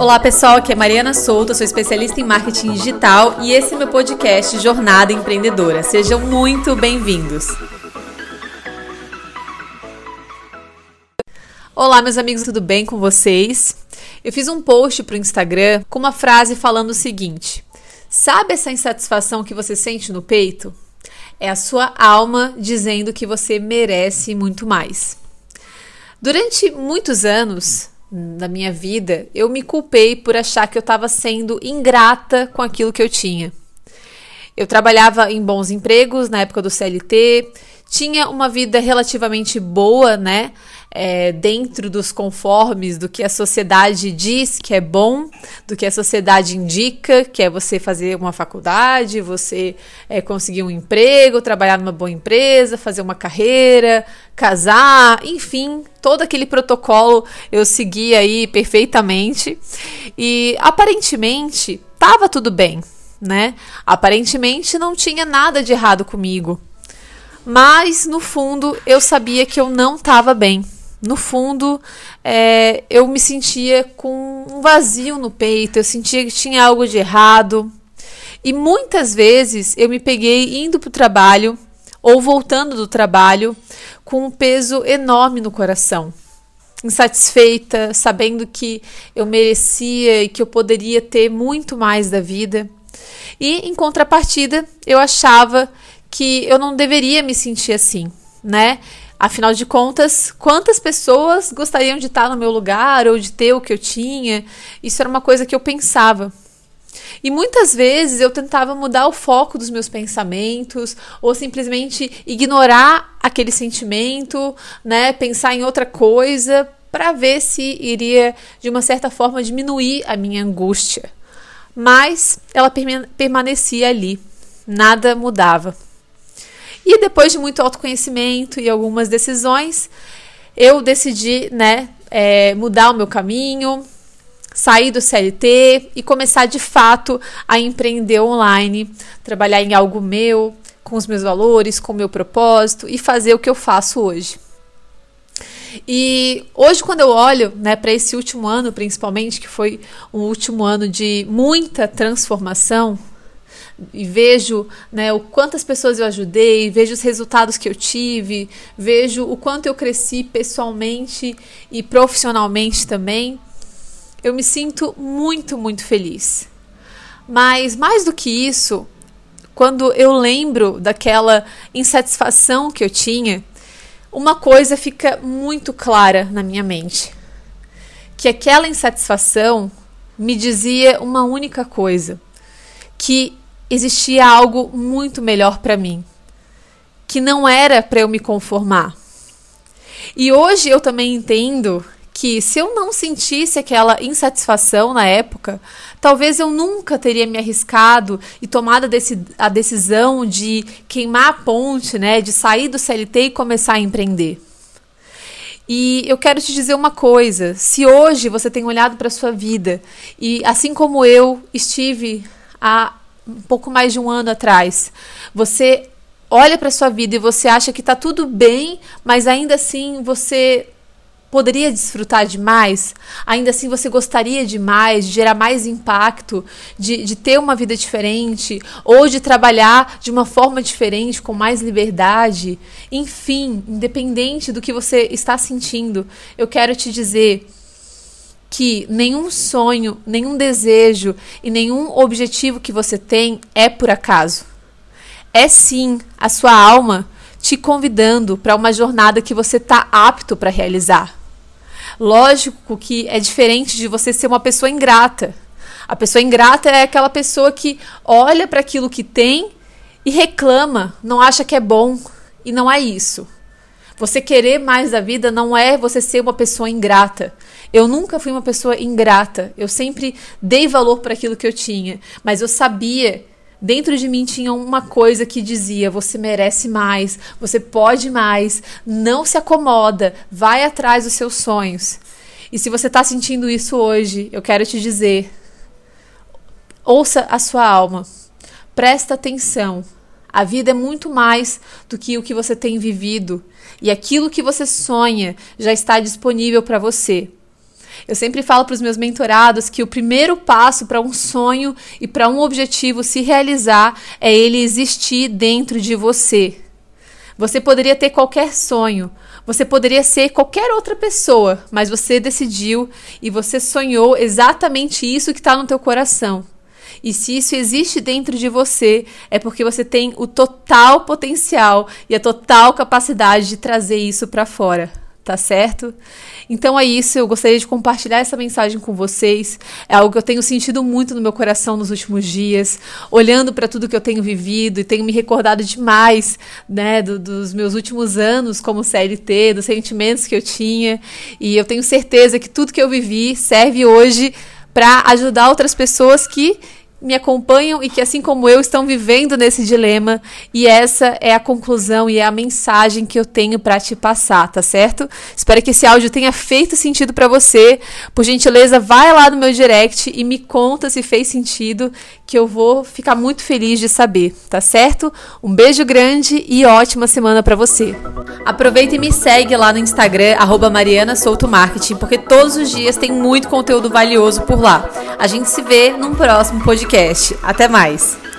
Olá pessoal, aqui é Mariana Souto, sou especialista em marketing digital e esse é meu podcast Jornada Empreendedora. Sejam muito bem-vindos. Olá, meus amigos, tudo bem com vocês? Eu fiz um post para o Instagram com uma frase falando o seguinte: Sabe essa insatisfação que você sente no peito? É a sua alma dizendo que você merece muito mais. Durante muitos anos da minha vida, eu me culpei por achar que eu estava sendo ingrata com aquilo que eu tinha. Eu trabalhava em bons empregos na época do CLT, tinha uma vida relativamente boa, né? É, dentro dos conformes do que a sociedade diz que é bom, do que a sociedade indica, que é você fazer uma faculdade, você é, conseguir um emprego, trabalhar numa boa empresa, fazer uma carreira, casar, enfim, todo aquele protocolo eu segui aí perfeitamente e aparentemente estava tudo bem, né? Aparentemente não tinha nada de errado comigo. Mas no fundo eu sabia que eu não estava bem. No fundo, é, eu me sentia com um vazio no peito, eu sentia que tinha algo de errado. E muitas vezes eu me peguei indo para o trabalho ou voltando do trabalho com um peso enorme no coração. Insatisfeita, sabendo que eu merecia e que eu poderia ter muito mais da vida. E em contrapartida, eu achava que eu não deveria me sentir assim, né? Afinal de contas, quantas pessoas gostariam de estar no meu lugar ou de ter o que eu tinha? Isso era uma coisa que eu pensava. E muitas vezes eu tentava mudar o foco dos meus pensamentos ou simplesmente ignorar aquele sentimento, né, pensar em outra coisa para ver se iria de uma certa forma diminuir a minha angústia. Mas ela permanecia ali, nada mudava. E depois de muito autoconhecimento e algumas decisões, eu decidi, né, é, mudar o meu caminho, sair do CLT e começar de fato a empreender online, trabalhar em algo meu, com os meus valores, com o meu propósito e fazer o que eu faço hoje. E hoje, quando eu olho né, para esse último ano, principalmente, que foi um último ano de muita transformação, e vejo né, o quantas pessoas eu ajudei, vejo os resultados que eu tive, vejo o quanto eu cresci pessoalmente e profissionalmente também, eu me sinto muito, muito feliz. Mas mais do que isso, quando eu lembro daquela insatisfação que eu tinha, uma coisa fica muito clara na minha mente: que aquela insatisfação me dizia uma única coisa, que existia algo muito melhor para mim, que não era para eu me conformar. E hoje eu também entendo que se eu não sentisse aquela insatisfação na época, talvez eu nunca teria me arriscado e tomado a decisão de queimar a ponte, né, de sair do CLT e começar a empreender. E eu quero te dizer uma coisa: se hoje você tem olhado para a sua vida e, assim como eu estive há um pouco mais de um ano atrás, você olha para sua vida e você acha que está tudo bem, mas ainda assim você poderia desfrutar de mais, ainda assim você gostaria de mais, de gerar mais impacto, de, de ter uma vida diferente, ou de trabalhar de uma forma diferente, com mais liberdade. Enfim, independente do que você está sentindo, eu quero te dizer que nenhum sonho, nenhum desejo e nenhum objetivo que você tem é por acaso. É sim a sua alma te convidando para uma jornada que você está apto para realizar. Lógico que é diferente de você ser uma pessoa ingrata. A pessoa ingrata é aquela pessoa que olha para aquilo que tem e reclama, não acha que é bom. E não é isso. Você querer mais da vida não é você ser uma pessoa ingrata. Eu nunca fui uma pessoa ingrata. Eu sempre dei valor para aquilo que eu tinha, mas eu sabia Dentro de mim tinha uma coisa que dizia: você merece mais, você pode mais, não se acomoda, vai atrás dos seus sonhos. E se você está sentindo isso hoje, eu quero te dizer: ouça a sua alma, presta atenção. A vida é muito mais do que o que você tem vivido, e aquilo que você sonha já está disponível para você. Eu sempre falo para os meus mentorados que o primeiro passo para um sonho e para um objetivo se realizar é ele existir dentro de você. Você poderia ter qualquer sonho, você poderia ser qualquer outra pessoa, mas você decidiu e você sonhou exatamente isso que está no teu coração. E se isso existe dentro de você, é porque você tem o total potencial e a total capacidade de trazer isso para fora tá certo? Então é isso, eu gostaria de compartilhar essa mensagem com vocês. É algo que eu tenho sentido muito no meu coração nos últimos dias, olhando para tudo que eu tenho vivido e tenho me recordado demais, né, do, dos meus últimos anos como CLT, dos sentimentos que eu tinha, e eu tenho certeza que tudo que eu vivi serve hoje para ajudar outras pessoas que me acompanham e que, assim como eu, estão vivendo nesse dilema. E essa é a conclusão e é a mensagem que eu tenho para te passar, tá certo? Espero que esse áudio tenha feito sentido para você. Por gentileza, vai lá no meu direct e me conta se fez sentido, que eu vou ficar muito feliz de saber, tá certo? Um beijo grande e ótima semana para você. Aproveita e me segue lá no Instagram, Mariana Souto Marketing, porque todos os dias tem muito conteúdo valioso por lá. A gente se vê num próximo podcast podcast. Até mais!